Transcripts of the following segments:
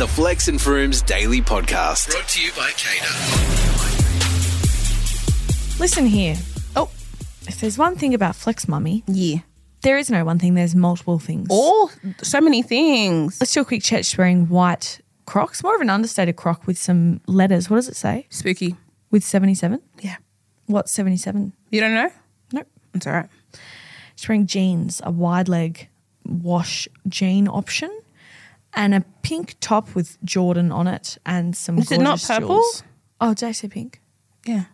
the Flex and Froomes Daily Podcast. Brought to you by CADA. Listen here. Oh, if there's one thing about Flex Mami, Yeah. there is no one thing, there's multiple things. Oh, so many things. Let's do a quick chat. She's wearing white Crocs, more of an understated croc with some letters. What does it say? Spooky. With 77? Yeah. What's 77? You don't know? Nope. It's all right. She's wearing jeans, a wide leg wash jean option, and a pink top with Jordan on it and some Is it not gorgeous purple? jewels. Oh, did I say pink? Yeah.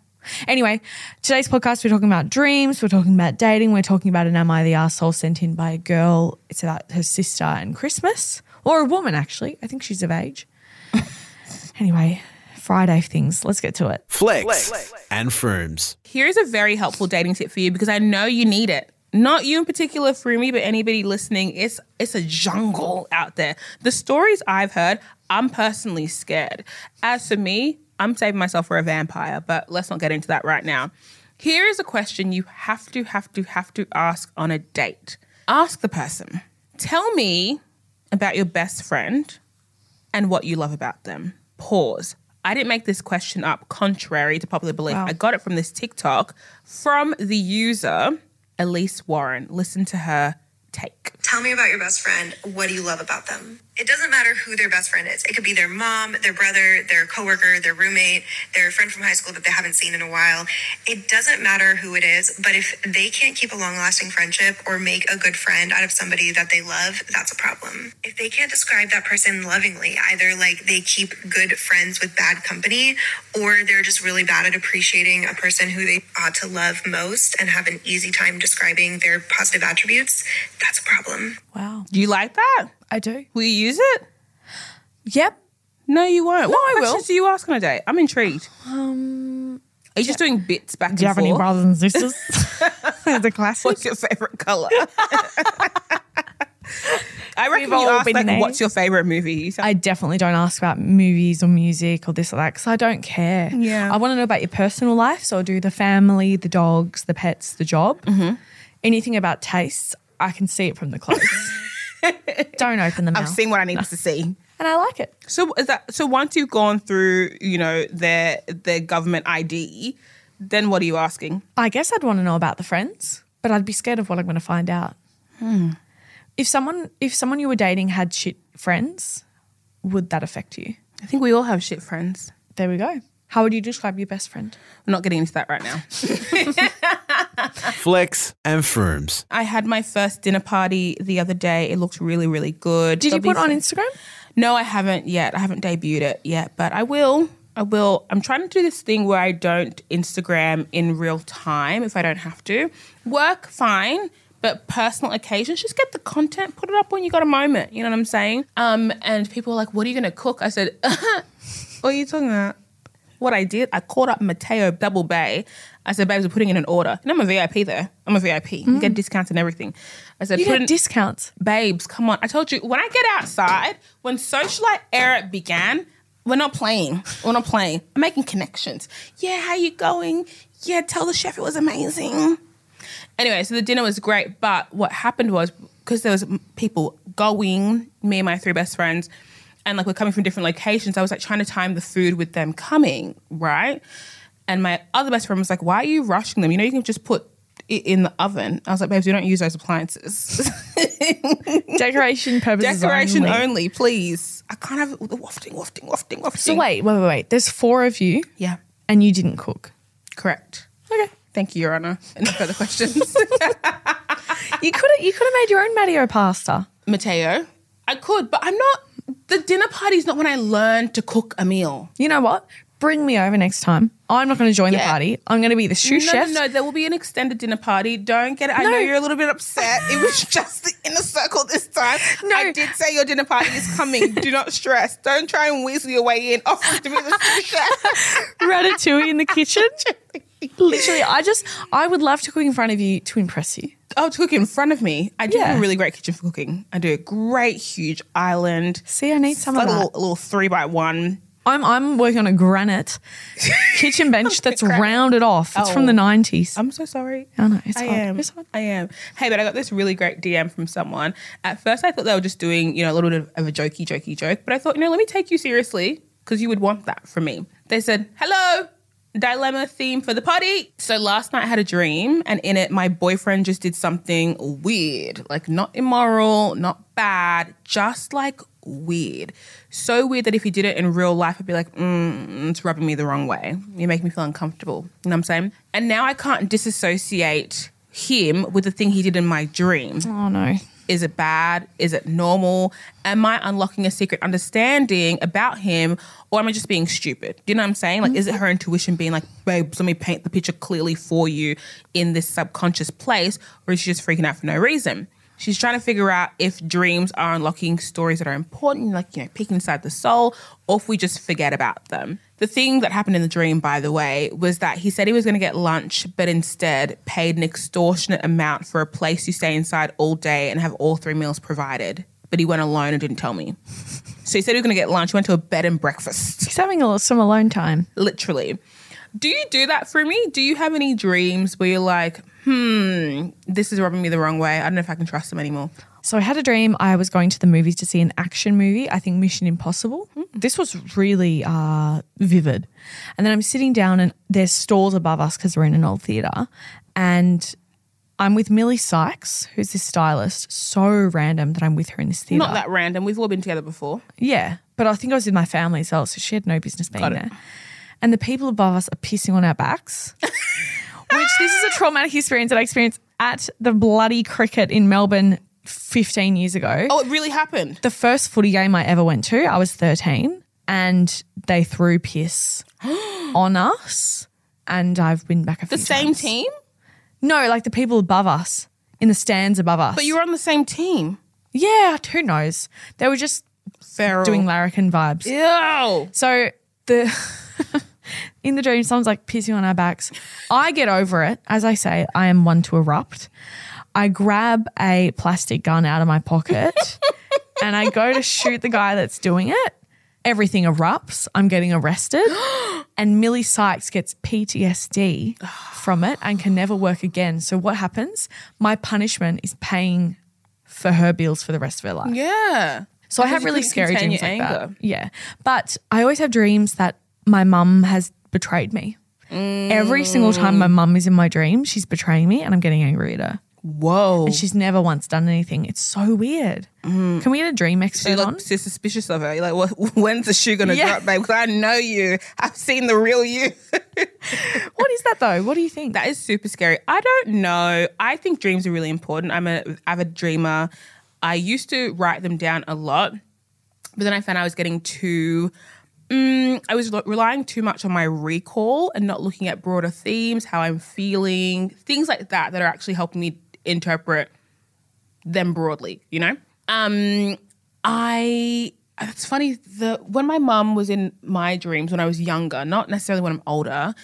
Anyway, today's podcast, we're talking about dreams, we're talking about dating, we're talking about an Am I the Arsehole sent in by a girl. It's about her sister and Christmas, or a woman, actually. I think she's of age. anyway, Friday things. Let's get to it. Flex, and Froomes. Here's a very helpful dating tip for you because I know you need it. Not you in particular, Frumi, but anybody listening. It's it's a jungle out there. The stories I've heard, I'm personally scared. As for me, I'm saving myself for a vampire, but let's not get into that right now. Here is a question you have to, have to, have to ask on a date. Ask the person, tell me about your best friend and what you love about them. Pause. I didn't make this question up contrary to popular belief. Wow. I got it from this TikTok from the user Elise Warren. Listen to her take. Tell me about your best friend. What do you love about them? It doesn't matter who their best friend is. It could be their mom, their brother, their coworker, their roommate, their friend from high school that they haven't seen in a while. It doesn't matter who it is, but if they can't keep a long lasting friendship or make a good friend out of somebody that they love, that's a problem. If they can't describe that person lovingly, either like they keep good friends with bad company or they're just really bad at appreciating a person who they ought to love most and have an easy time describing their positive attributes, that's a problem. Wow. Do you like that? I do. Will you use it? Yep. No, you won't. what I will. questions do you ask on a date? I'm intrigued. Um, Are you just doing bits back Do you and have any brothers and sisters? the classic. What's your favorite color? I reckon We've you all ask been like, there. "What's your favorite movie?" You sound- I definitely don't ask about movies or music or this or that because I don't care. Yeah. I want to know about your personal life. So I'll do the family, the dogs, the pets, the job. Mm-hmm. Anything about tastes, I can see it from the clothes. don't open the mouth. I've seen what I need to see. and I like it. So is that so? Once you've gone through, you know, their their government ID, then what are you asking? I guess I'd want to know about the friends, but I'd be scared of what I'm going to find out. Hmm. If someone, if someone you were dating had shit friends, would that affect you? I think we all have shit friends. There we go. How would you describe your best friend? I'm not getting into that right now. Flex and Froomes. I had my first dinner party the other day. It looked really, really good. Did you There'll put it on Instagram? No, I haven't yet. I haven't debuted it yet, but I will. I will. I'm trying to do this thing where I don't Instagram in real time if I don't have to. Work, fine, but personal occasions, just get the content, put it up when you got a moment. You know what I'm saying? Um, and people were like, "What are you going to cook?" I said, "What are you talking about?" What I did, I called up Matteo Double Bay. I said, "Babes, we're putting in an order." And I'm a VIP there. I'm a VIP. You get mm. discounts and everything. I said, You "Put get in- discounts. babes, come on. I told you, when I get outside, when socialite era began, we're not playing. We're not playing. I'm making connections. Yeah, how you going? Yeah, tell the chef it was amazing. Anyway, so the dinner was great, but what happened was because there was people going, me and my three best friends, and like we're coming from different locations, I was like trying to time the food with them coming, right? And my other best friend was like, "Why are you rushing them? You know, you can just put it in the oven." I was like, "Babes, we don't use those appliances." Decoration purposes Decoration only. only. please. I can't have it wafting, wafting, wafting, wafting. So wait, wait, wait, wait. There's four of you, Yeah, and you didn't cook. correct. Okay. Thank you, Your Honor. Any further questions? You could have you could have made your own Mario pasta. Mateo, I could, but I'm not. The dinner party is not when I learned to cook a meal. You know what? Bring me over next time. I'm not going to join the party. I'm going to be the sous no, chef. no, no. There will be an extended dinner party. Don't get it. I know you're a little bit upset. It was just the inner circle this time. No. I did say your dinner party is coming. Do not stress. Don't try and weasel your way in. Offering to be the sous chef. Ratatouille in the kitchen. Literally, I just I would love to cook in front of you to impress you. Oh, to cook in front of me. I do have a really great kitchen for cooking. I do a great, huge island. See, I need some like of a that. little, a little three by one. I'm I'm working on a granite kitchen bench that's granite. rounded off. It's from the Oh. 90s. I'm so sorry. Oh, I know, it's I hard. am. It's hard. I am. Hey, but I got this really great DM from someone. At first, I thought they were just doing, you know, a little bit of, of a jokey, jokey joke. But I thought, you know, let me take you seriously because you would want that from me. They said, "Hello, dilemma theme for the party." So last night I had a dream, and in it, my boyfriend just did something weird, like not immoral, not bad, just like weird. So weird that if he did it in real life, I'd be like, mm, it's rubbing me the wrong way. You make me feel uncomfortable. You know what I'm saying? And now I can't disassociate him with the thing he did in my dream. Oh no. Is it bad? Is it normal? Am I unlocking a secret understanding about him or am I just being stupid? Do you know what I'm saying? Like, is it her intuition being like, babes, let me paint the picture clearly for you in this subconscious place or is she just freaking out for no reason? She's trying to figure out if dreams are unlocking stories that are important, like, you know, peeking inside the soul, or if we just forget about them. The thing that happened in the dream, by the way, was that he said he was going to get lunch, but instead paid an extortionate amount for a place you stay inside all day and have all three meals provided. But he went alone and didn't tell me. So he said he was going to get lunch, He went to a bed and breakfast He's having a, some alone time. literally. Do you do that for me? Do you have any dreams where you're like, hmm, this is rubbing me the wrong way? I don't know if I can trust them anymore. So I had a dream I was going to the movies to see an action movie, I think Mission Impossible. This was really uh, vivid. And then I'm sitting down and there's stalls above us because we're in an old theatre. And I'm with Millie Sykes, who's this stylist. So random that I'm with her in this theatre. Not that random. We've all been together before. Yeah, but I think I was with my family as well, so she had no business being there. And the people above us are pissing on our backs, which this is a traumatic experience that I experienced at the bloody cricket in Melbourne 15 years ago. Oh, it really happened. The first footy game I ever went to, I was 13, and they threw piss on us. And I've been back a few The same times. team? No, like the people above us in the stands above us. But you were on the same team. yeah, who knows? They were just Feral. doing larrikin vibes. Ew. So the in the dream, someone's like pissing on our backs. I get over it. As I say, I am one to erupt. I grab a plastic gun out of my pocket and I go to shoot the guy that's doing it. Everything erupts. I'm getting arrested. And Millie Sykes gets PTSD from it and can never work again. So what happens? My punishment is paying for her bills for the rest of her life. Yeah. So I have really scary dreams like that. Yeah. But I always have dreams that my mum has betrayed me. Every single time my mum is in my dream, she's betraying me and I'm getting angry at her. Whoa. And she's never once done anything. It's so weird. Mm. Can we get a dream expert on? look so suspicious of her. You're like, well, when's the shoe going to Yeah. drop, babe? Because I know you. I've seen the real you. What is that though? What do you think? That is super scary. I don't know. I think dreams are really important. I'm an avid dreamer. I used to write them down a lot, but then I found I was getting too. Mm, I was relying too much on my recall and not looking at broader themes, how I'm feeling, things like that that are actually helping me interpret them broadly. You know, um, I. It's funny. The when my mum was in my dreams when I was younger, not necessarily when I'm older,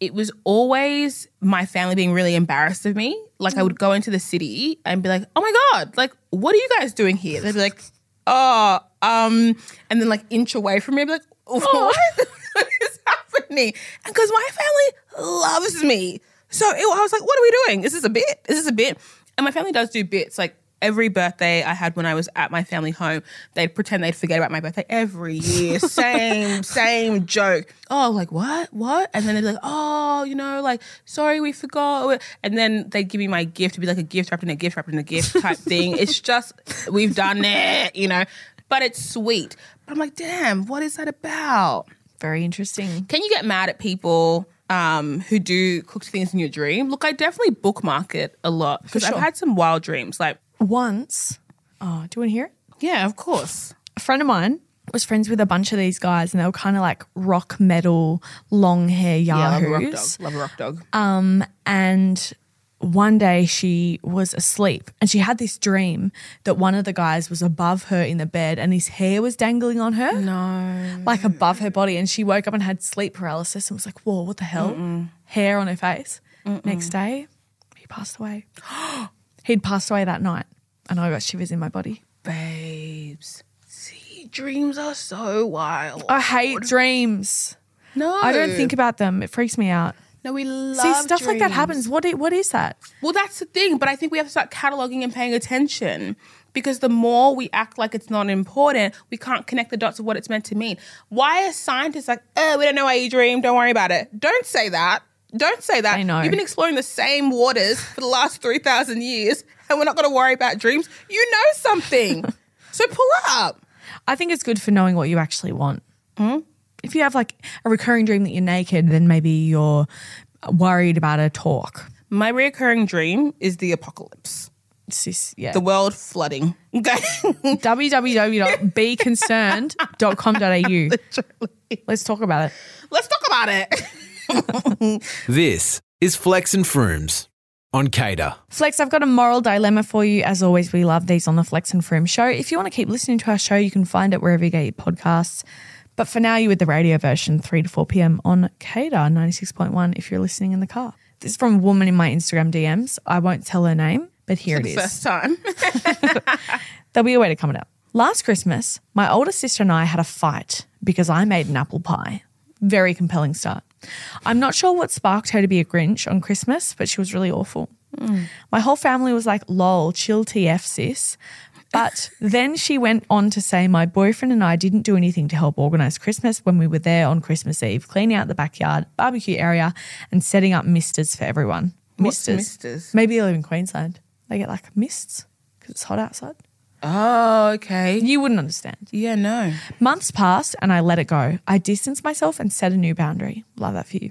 it was always my family being really embarrassed of me. Like I would go into the city and be like, "Oh my god, like what are you guys doing here?" They'd be like, "Oh, um," and then like inch away from me, I'd be like, "What? is happening?" And because my family loves me, so it, I was like, "What are we doing? Is this a bit? Is this a bit?" And my family does do bits like. Every birthday I had when I was at my family home, they'd pretend they'd forget about my birthday every year. Same, same joke. Oh, like what? What? And then they'd be like, oh, you know, like, sorry, we forgot. And then they'd give me my gift to be like a gift wrapped in a gift wrapped in a gift type thing. It's just, we've done it, you know, but it's sweet. I'm like, damn, what is that about? Very interesting. Can you get mad at people um, who do cooked things in your dream? Look, I definitely bookmark it a lot because sure. I've had some wild dreams. Like, Once, oh, do you want to hear it? yeah, of course. a friend of mine was friends with a bunch of these guys and they were kind of like rock metal, long hair Yeah, love a rock yahoos. dog. Love a rock dog. Um, and one day she was asleep and she had this dream that one of the guys was above her in the bed and his hair was dangling on her. no. Like above her body. And she woke up and had sleep paralysis and was like, whoa, what the hell? Hair on her face. Next day, he passed away. He'd passed away that night. And I got shivers in my body. Babes. See, dreams are so wild. I hate dreams. no, I don't think about them. It freaks me out. No, we love See, stuff like that happens. What what is that? Well, that's the thing, but I think we have to start cataloging and paying attention because the more we act like it's not important, we can't connect the dots of what it's meant to mean. Why are scientists like, oh, we don't know why you dream, don't worry about it? Don't say that. Don't say that. I know. You've been exploring the same waters for the last 3,000 years and we're not going to worry about dreams. You know something. so pull up. I think it's good for knowing what you actually want. Hmm? If you have like a recurring dream that you're naked, then maybe you're worried about a talk. My reoccurring dream is the apocalypse, It's just, yeah. the world flooding. Okay. www.beconcerned.com.au. Let's talk about it. Let's talk about it. This is Flex and Froomes on CADA. Flex, I've got a moral dilemma for you. As always, we love these on the Flex and Froom show. If you want to keep listening to our show, you can find it wherever you get your podcasts. But for now, you're with the radio version, 3 to 4 p.m. on CADA 96.1 if you're listening in the car. This is from a woman in my Instagram DMs. I won't tell her name, but here it is. First time. There'll be a way to come it out. Last Christmas, my older sister and I had a fight because I made an apple pie. Very compelling start. I'm not sure what sparked her to be a Grinch on Christmas, but she was really awful. Hmm. My whole family was like, lol, chill TF, sis. But then she went on to say, my boyfriend and I didn't do anything to help organize Christmas when we were there on Christmas Eve, cleaning out the backyard, barbecue area, and setting up misters for everyone. What's misters? Maybe they live in Queensland. They get like mists because it's hot outside. Oh, okay. You wouldn't understand. Yeah, no. Months passed and I let it go. I distanced myself and set a new boundary. Love that for you.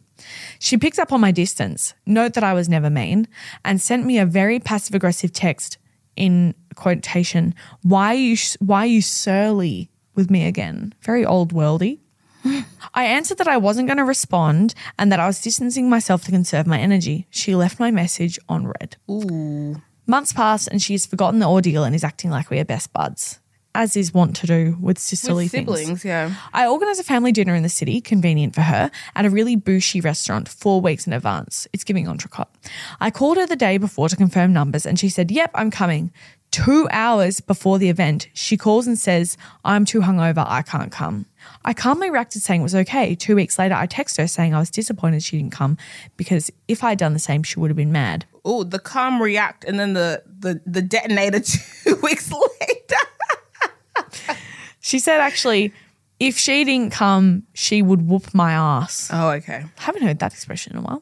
She picked up on my distance, note that I was never mean, and sent me a very passive aggressive text in quotation, why are you why are you surly with me again? Very old worldy. I answered that I wasn't going to respond and that I was distancing myself to conserve my energy. She left my message on red. Months pass and she's forgotten the ordeal and is acting like we are best buds, as is wont to do with sisterly With things. siblings, yeah. I organise a family dinner in the city, convenient for her, at a really bougie restaurant four weeks in advance. It's giving entrecote. I called her the day before to confirm numbers and she said, Yep, I'm coming. Two hours before the event, she calls and says, I'm too hungover, I can't come. I calmly reacted saying it was okay. Two weeks later, I text her saying I was disappointed she didn't come because if I'd done the same, she would have been mad. Oh, the calm react and then the the the detonator two weeks later. She said, actually, if she didn't come, she would whoop my ass. Oh, okay. haven't heard that expression in a while.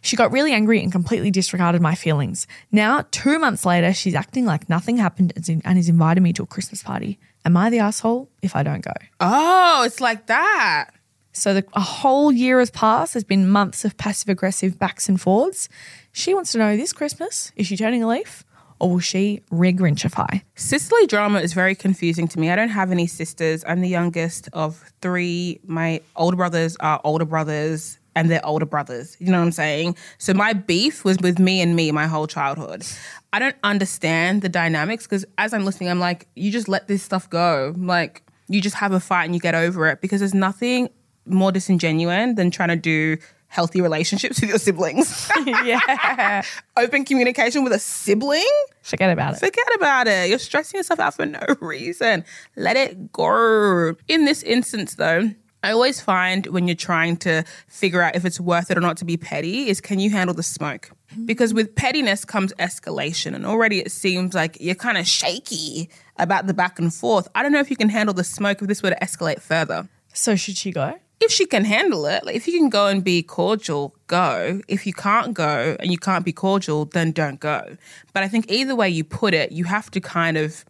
She got really angry and completely disregarded my feelings. Now, two months later, she's acting like nothing happened and is- inviting me to a Christmas party. Am I the asshole if I don't go? Oh, it's like that. So the, a whole year has passed. There's been months of passive aggressive backs and forwards. She wants to know this Christmas is she turning a leaf or will she regrinchify? Sisterly drama is very confusing to me. I don't have any sisters. I'm the youngest of three. My older brothers are older brothers and they're older brothers. You know what I'm saying? So my beef was with me and me my whole childhood. I don't understand the dynamics because as I'm listening, I'm like, you just let this stuff go. Like, you just have a fight and you get over it because there's nothing more disingenuous than trying to do healthy relationships with your siblings. yeah. Open communication with a sibling? Forget about it. Forget about it. You're stressing yourself out for no reason. Let it go. In this instance, though, I always find when you're trying to figure out if it's worth it or not to be petty, is can you handle the smoke? Because with pettiness comes escalation, and already it seems like you're kind of shaky about the back and forth. I don't know if you can handle the smoke if this were to escalate further. So should she go? If she can handle it, like if you can go and be cordial, go. If you can't go and you can't be cordial, then don't go. But I think either way you put it, you have to kind of,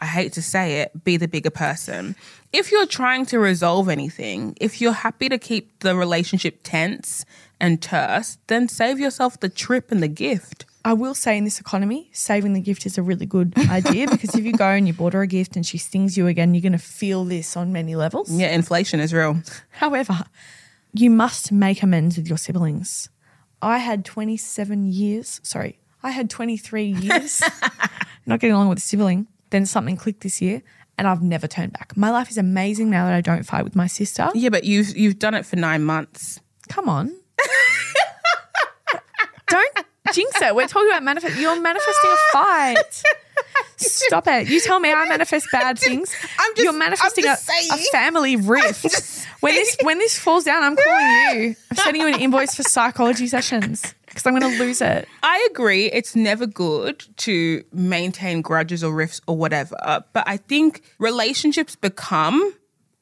I hate to say it, be the bigger person. If you're trying to resolve anything, if you're happy to keep the relationship tense and terse, then save yourself the trip and the gift. I will say in this economy, saving the gift is a really good idea because if you go and you bought her a gift and she stings you again, you're going to feel this on many levels. Yeah, inflation is real. However, you must make amends with your siblings. I had 27 years, sorry, I had 23 years not getting along with a sibling. Then something clicked this year and I've never turned back. My life is amazing now that I don't fight with my sister. Yeah, but you've you've done it for nine months. Come on. don't jinx it. We're talking about manifest. You're manifesting a fight. Stop it. You tell me I manifest bad things. I'm just- You're manifesting a, a family rift. When this when this falls down, I'm calling you. I'm sending you an invoice for psychology sessions because I'm going to lose it. I agree. It's never good to maintain grudges or rifts or whatever. But I think relationships become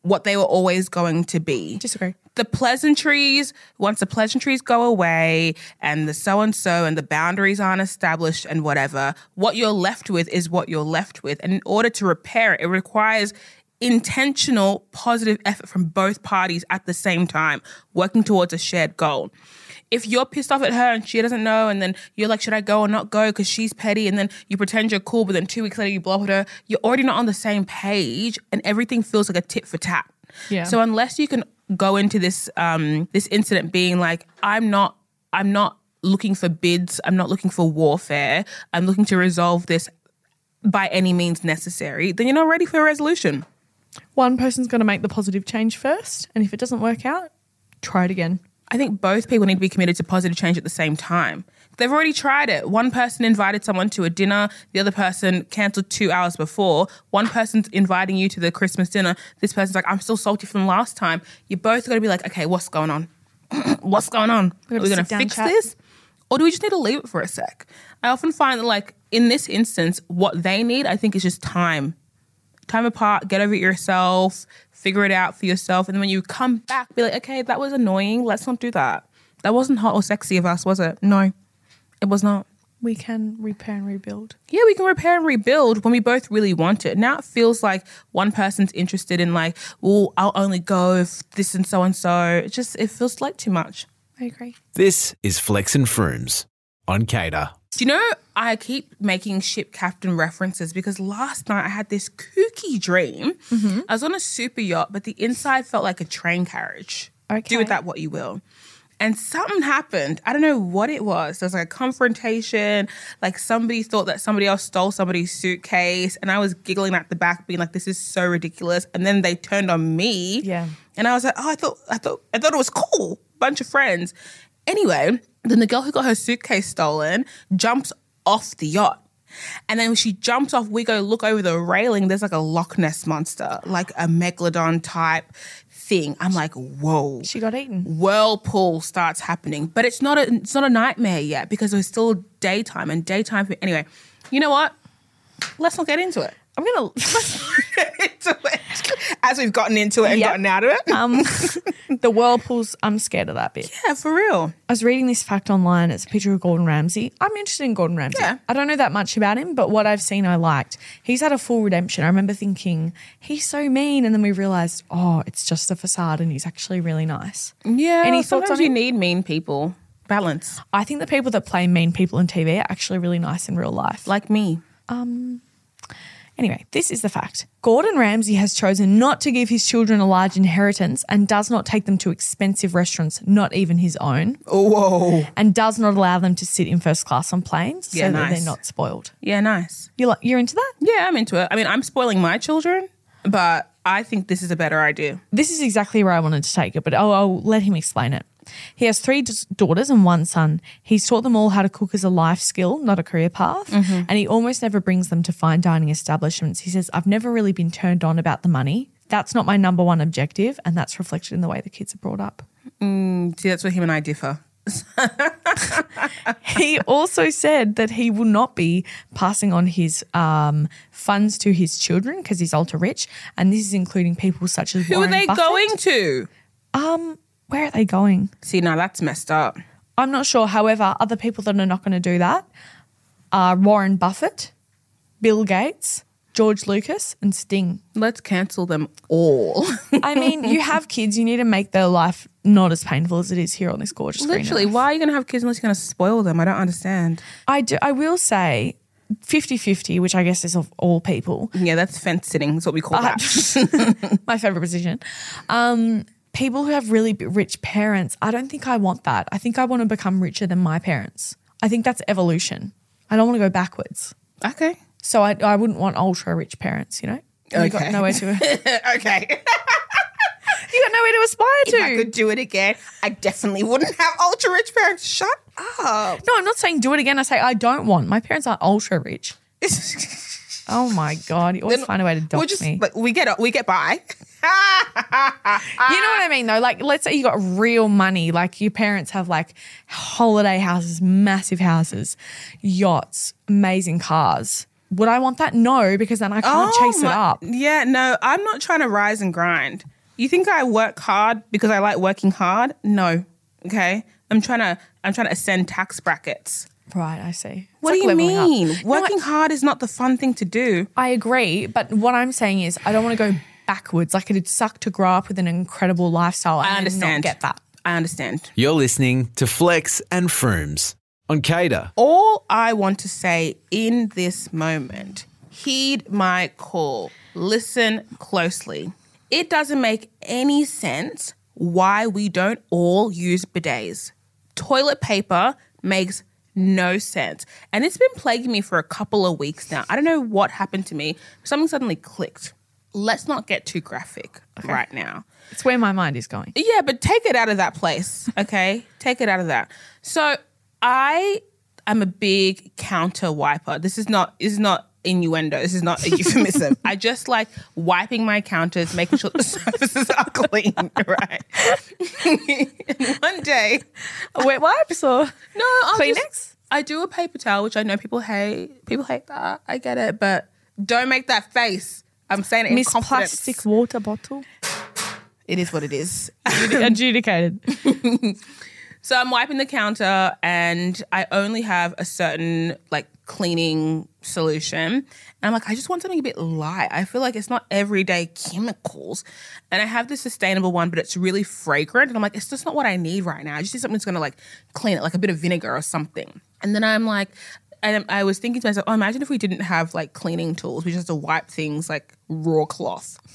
what they were always going to be. Disagree. The pleasantries, once the pleasantries go away and the so and so and the boundaries aren't established and whatever, what you're left with is what you're left with. And in order to repair it, it requires intentional positive effort from both parties at the same time, working towards a shared goal if you're pissed off at her and she doesn't know, and then you're like, should I go or not go because she's petty, and then you pretend you're cool, but then two weeks later you blow up at her, you're already not on the same page, and everything feels like a tit for tat. Yeah. So unless you can go into this um, this incident being like, I'm not, I'm not looking for bids, I'm not looking for warfare, I'm looking to resolve this by any means necessary, then you're not ready for a resolution. One person's going to make the positive change first, and if it doesn't work out, try it again. I think both people need to be committed to positive change at the same time. They've already tried it. One person invited someone to a dinner, the other person cancelled two hours before. One person's inviting you to the Christmas dinner. This person's like, I'm still salty from last time. You're both got to be like, okay, what's going on? what's going on? We're Are we going to fix chat. this? Or do we just need to leave it for a sec? I often find that, like, in this instance, what they need, I think, is just time time apart, get over it yourself, figure it out for yourself. And then when you come back, be like, okay, that was annoying. Let's not do that. That wasn't hot or sexy of us, was it? No, it was not. We can repair and rebuild. Yeah, we can repair and rebuild when we both really want it. Now it feels like one person's interested in like, well, I'll only go if this and so and so. It just it feels like too much. I agree. This is Flex and Froomes on CADA. Do you know I keep making ship captain references because last night I had this kooky dream. Mm-hmm. I was on a super yacht, but the inside felt like a train carriage. Okay. Do with that what you will. And something happened. I don't know what it was. There was like a confrontation. Like somebody thought that somebody else stole somebody's suitcase. And I was giggling at the back, being like, this is so ridiculous. And then they turned on me. Yeah. And I was like, oh, I thought, I thought, I thought it was cool. Bunch of friends. Anyway, then the girl who got her suitcase stolen jumps off the yacht. And then when she jumps off, we go look over the railing. There's like a Loch Ness monster, like a megalodon type thing. I'm like, whoa. She got eaten. Whirlpool starts happening, but it's not a it's not a nightmare yet because it's still daytime and daytime. Anyway, you know what? Let's not get into it. I'm gonna. into it as we've gotten into it and Yep. gotten out of it. Um, the whirlpools. I'm scared of that bit. yeah, for real. I was reading this fact online. It's a picture of Gordon Ramsay. I'm interested in Gordon Ramsay. Yeah. I don't know that much about him, but what I've seen, I liked. He's had a full redemption. I remember thinking he's so mean, and then we realized, oh, it's just a facade, and he's actually really nice. Yeah. Any thoughts on you him? need mean people. Balance. I think the people that play mean people on TV are actually really nice in real life. Like me. Anyway, this is the fact. Gordon Ramsay has chosen not to give his children a large inheritance and does not take them to expensive restaurants, not even his own, Whoa. and does not allow them to sit in first class on planes Yeah, so that they're not spoiled. Yeah, nice. You're, like you're into that? Yeah, I'm into it. I mean, I'm spoiling my children, but I think this is a better idea. This is exactly where I wanted to take it, but I'll, I'll let him explain it. He has three daughters and one son. He's taught them all how to cook as a life skill, not a career path. Mm-hmm. And he almost never brings them to fine dining establishments. He says, I've never really been turned on about the money. That's not my number one objective. And that's reflected in the way the kids are brought up. Mm, see, that's where him and I differ. he also said that he will not be passing on his um, funds to his children because he's ultra rich. And this is including people such as Who Warren are they Buffett. going to? Um, Where are they going? See, now that's messed up. I'm not sure. However, other people that are not going to do that are Warren Buffett, Bill Gates, George Lucas, and Sting. Let's cancel them all. I mean, you have kids, you need to make their life not as painful as it is here on this gorgeous Literally, why are you going to have kids unless you're going to spoil them? I don't understand. I do. I will say 50-50, which I guess is of all people. Yeah, that's fence sitting. That's what we call that. my favorite position. Um, people who have really rich parents, I don't think I want that. I think I want to become richer than my parents. I think that's evolution. I don't want to go backwards. Okay. So I, I wouldn't want ultra rich parents, you know? Okay. You got nowhere to okay. you got nowhere to aspire to. if I could do it again, I definitely wouldn't have ultra rich parents. Shut up. No, I'm not saying do it again. I say I don't want. My parents are ultra rich. Oh my god, you always Then find a way to dox just, me. but we get we get by. You know what I mean, though? Like, let's say you got real money. Like, your parents have like holiday houses, massive houses, yachts, amazing cars. Would I want that? No, because then I can't oh chase it Oh my- up. Yeah, no, I'm not trying to rise and grind. You think I work hard because I like working hard? No. Okay. I'm trying to I'm trying to ascend tax brackets. Right, I see. It's What like do you leveling up. mean? No, I- Working hard is not the fun thing to do. I agree, but what I'm saying is I don't want to go backwards. Like it'd suck to grow up with an incredible lifestyle. I then understand. Not get that. I understand. You're listening to Flex and Froomes on CADA. All I want to say in this moment, heed my call. Listen closely. It doesn't make any sense why we don't all use bidets. Toilet paper makes no sense. And it's been plaguing me for a couple of weeks now. I don't know what happened to me. Something suddenly clicked. Let's not get too graphic right now. It's where my mind is going. Yeah, but take it out of that place, okay? take it out of that. So I am a big counter wiper. This is not is not innuendo. This is not a euphemism. I just like wiping my counters, making sure the surfaces are clean, right? one day, Wet wipes or no, I'll Kleenex? just- I do a paper towel, which I know people hate. People hate that. I get it, but don't make that face. I'm saying it in Miss confidence. Plastic water bottle. It is what it is. Adjudicated. So I'm wiping the counter and I only have a certain like cleaning solution. And I'm like, I just want something a bit light. I feel like it's not everyday chemicals. And I have this sustainable one, but it's really fragrant. And I'm like, it's just not what I need right now. I just need something that's gonna like clean it, like a bit of vinegar or something. And then I'm like, and I was thinking to myself, oh, imagine if we didn't have like cleaning tools. We just had to wipe things like raw cloth.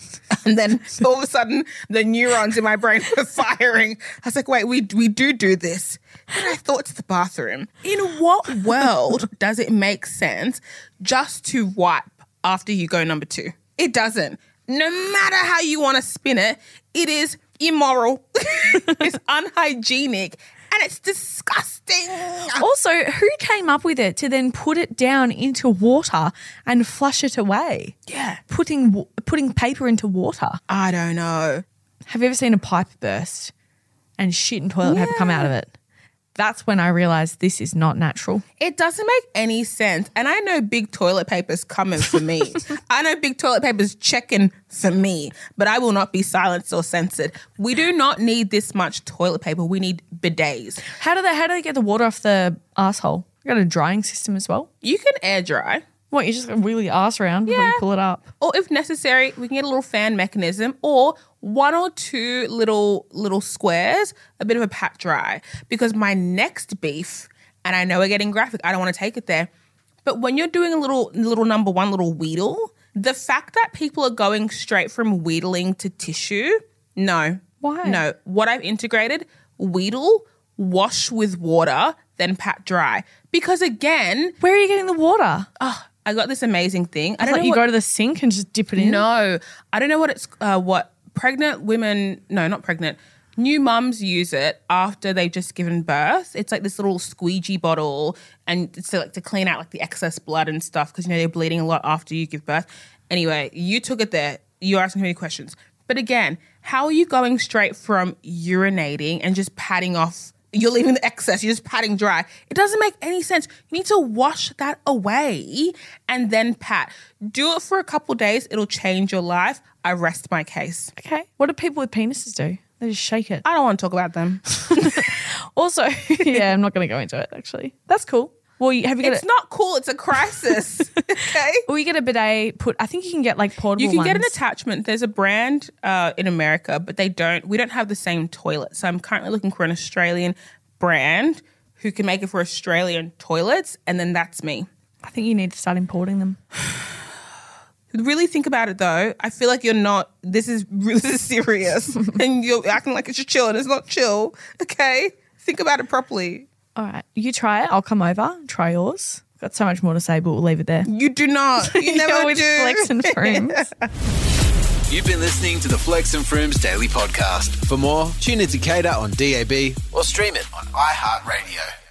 And then all of a sudden, the neurons in my brain were firing. I was like, wait, we, we do do this. And I thought to the bathroom, in what world does it make sense just to wipe after you go number two? It doesn't. No matter how you want to spin it, it is immoral, it's unhygienic, and it's disgusting. Also, who came up with it to then put it down into water and flush it away? Yeah. Putting putting paper into water. I don't know. Have you ever seen a pipe burst and shit and toilet paper come out of it? That's when I realized this is not natural. It doesn't make any sense. And I know big toilet paper's coming for me. I know big toilet paper's checking for me, but I will not be silenced or censored. We do not need this much toilet paper. We need bidets. How do they how do they get the water off the asshole? You got a drying system as well. You can air dry, What you just wheel your ass around before you pull it up? or if necessary, we can get a little fan mechanism or one or two little little squares, a bit of a pat dry. Because my next beef, and I know we're getting graphic, I don't want to take it there. But when you're doing a little little number one little wheedle, the fact that people are going straight from wheedling to tissue, no. Why? No. What I've integrated, wheedle, wash with water, then pat dry. Because again, Where are you getting the water? oh, I got this amazing thing. I I don't thought know you what- go to the sink and just dip it in. no, I don't know what it's uh, what pregnant women. No, not pregnant. New mums use it after they've just given birth. It's like this little squeegee bottle, and it's like to clean out like the excess blood and stuff because you know they're bleeding a lot after you give birth. Anyway, you took it there. You're asking me questions, but again, how are you going straight from urinating and just patting off? You're leaving the excess. You're just patting dry. It doesn't make any sense. You need to wash that away and then pat. Do it for a couple days. It'll change your life. I rest my case. Okay. What do people with penises do? They just shake it. I don't want to talk about them. Also, yeah, I'm not going to go into it. Actually, that's cool. Well, you, have you got It's a, not cool. It's a crisis. okay. Well, you get a bidet. Put. I think you can get like portable. You can get an attachment. There's a brand uh, in America, but they don't. We don't have the same toilet. So I'm currently looking for an Australian brand who can make it for Australian toilets, and then that's me. I think you need to start importing them. Really think about it though. I feel like you're not. This is this is serious, and you're acting like it's just chill, and it's not chill. Okay, think about it properly. All right, you try it. I'll come over. Try yours. Got so much more to say, but we'll leave it there. You do not. You never with do. flex and froomes. You've been listening to the Flex and Froomes Daily Podcast. For more, tune into CADA on DAB or stream it on iHeartRadio.